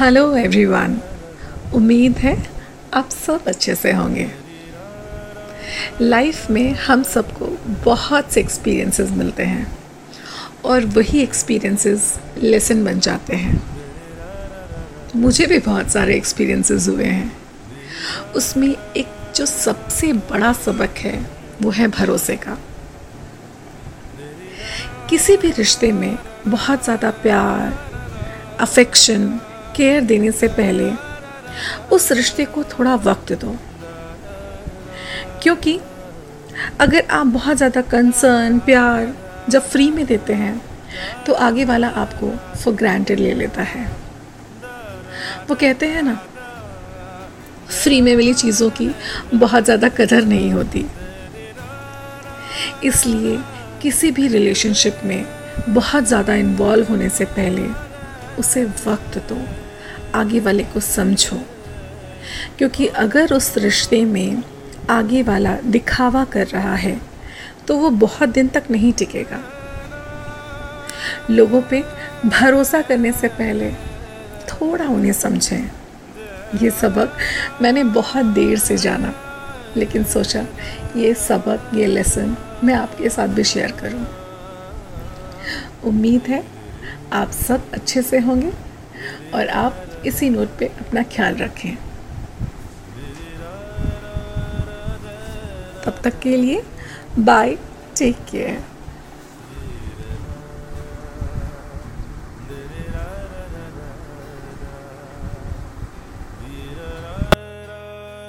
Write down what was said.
Hello everyone उम्मीद है आप सब अच्छे से होंगे। लाइफ में हम सबको बहुत से एक्सपीरियंसेस मिलते हैं और वही एक्सपीरियंसेस लेसन बन जाते हैं। मुझे भी बहुत सारे एक्सपीरियंसेस हुए हैं। उसमें एक जो सबसे बड़ा सबक है, वो है भरोसे का। किसी भी रिश्ते में बहुत ज़्यादा प्यार अफेक्शन केयर देने से पहले उस रिश्ते को थोड़ा वक्त दो। क्योंकि अगर आप बहुत ज़्यादा कंसर्न प्यार जब फ्री में देते हैं तो आगे वाला आपको फॉर ग्रांटेड ले लेता है। वो कहते हैं ना फ्री में मिली चीज़ों की बहुत ज़्यादा कदर नहीं होती। इसलिए किसी भी रिलेशनशिप में बहुत ज़्यादा इन्वॉल्व होने से पहले उसे वक्त दो, आगे वाले को समझो। क्योंकि अगर उस रिश्ते में आगे वाला दिखावा कर रहा है तो वो बहुत दिन तक नहीं टिकेगा। लोगों पे भरोसा करने से पहले थोड़ा उन्हें समझें। ये सबक मैंने बहुत देर से जाना, लेकिन सोचा ये सबक, ये लेसन मैं आपके साथ भी शेयर करूँ। उम्मीद है आप सब अच्छे से होंगे और आप इसी नोट पे अपना ख्याल रखें। तब तक के लिए बाय टेक केयर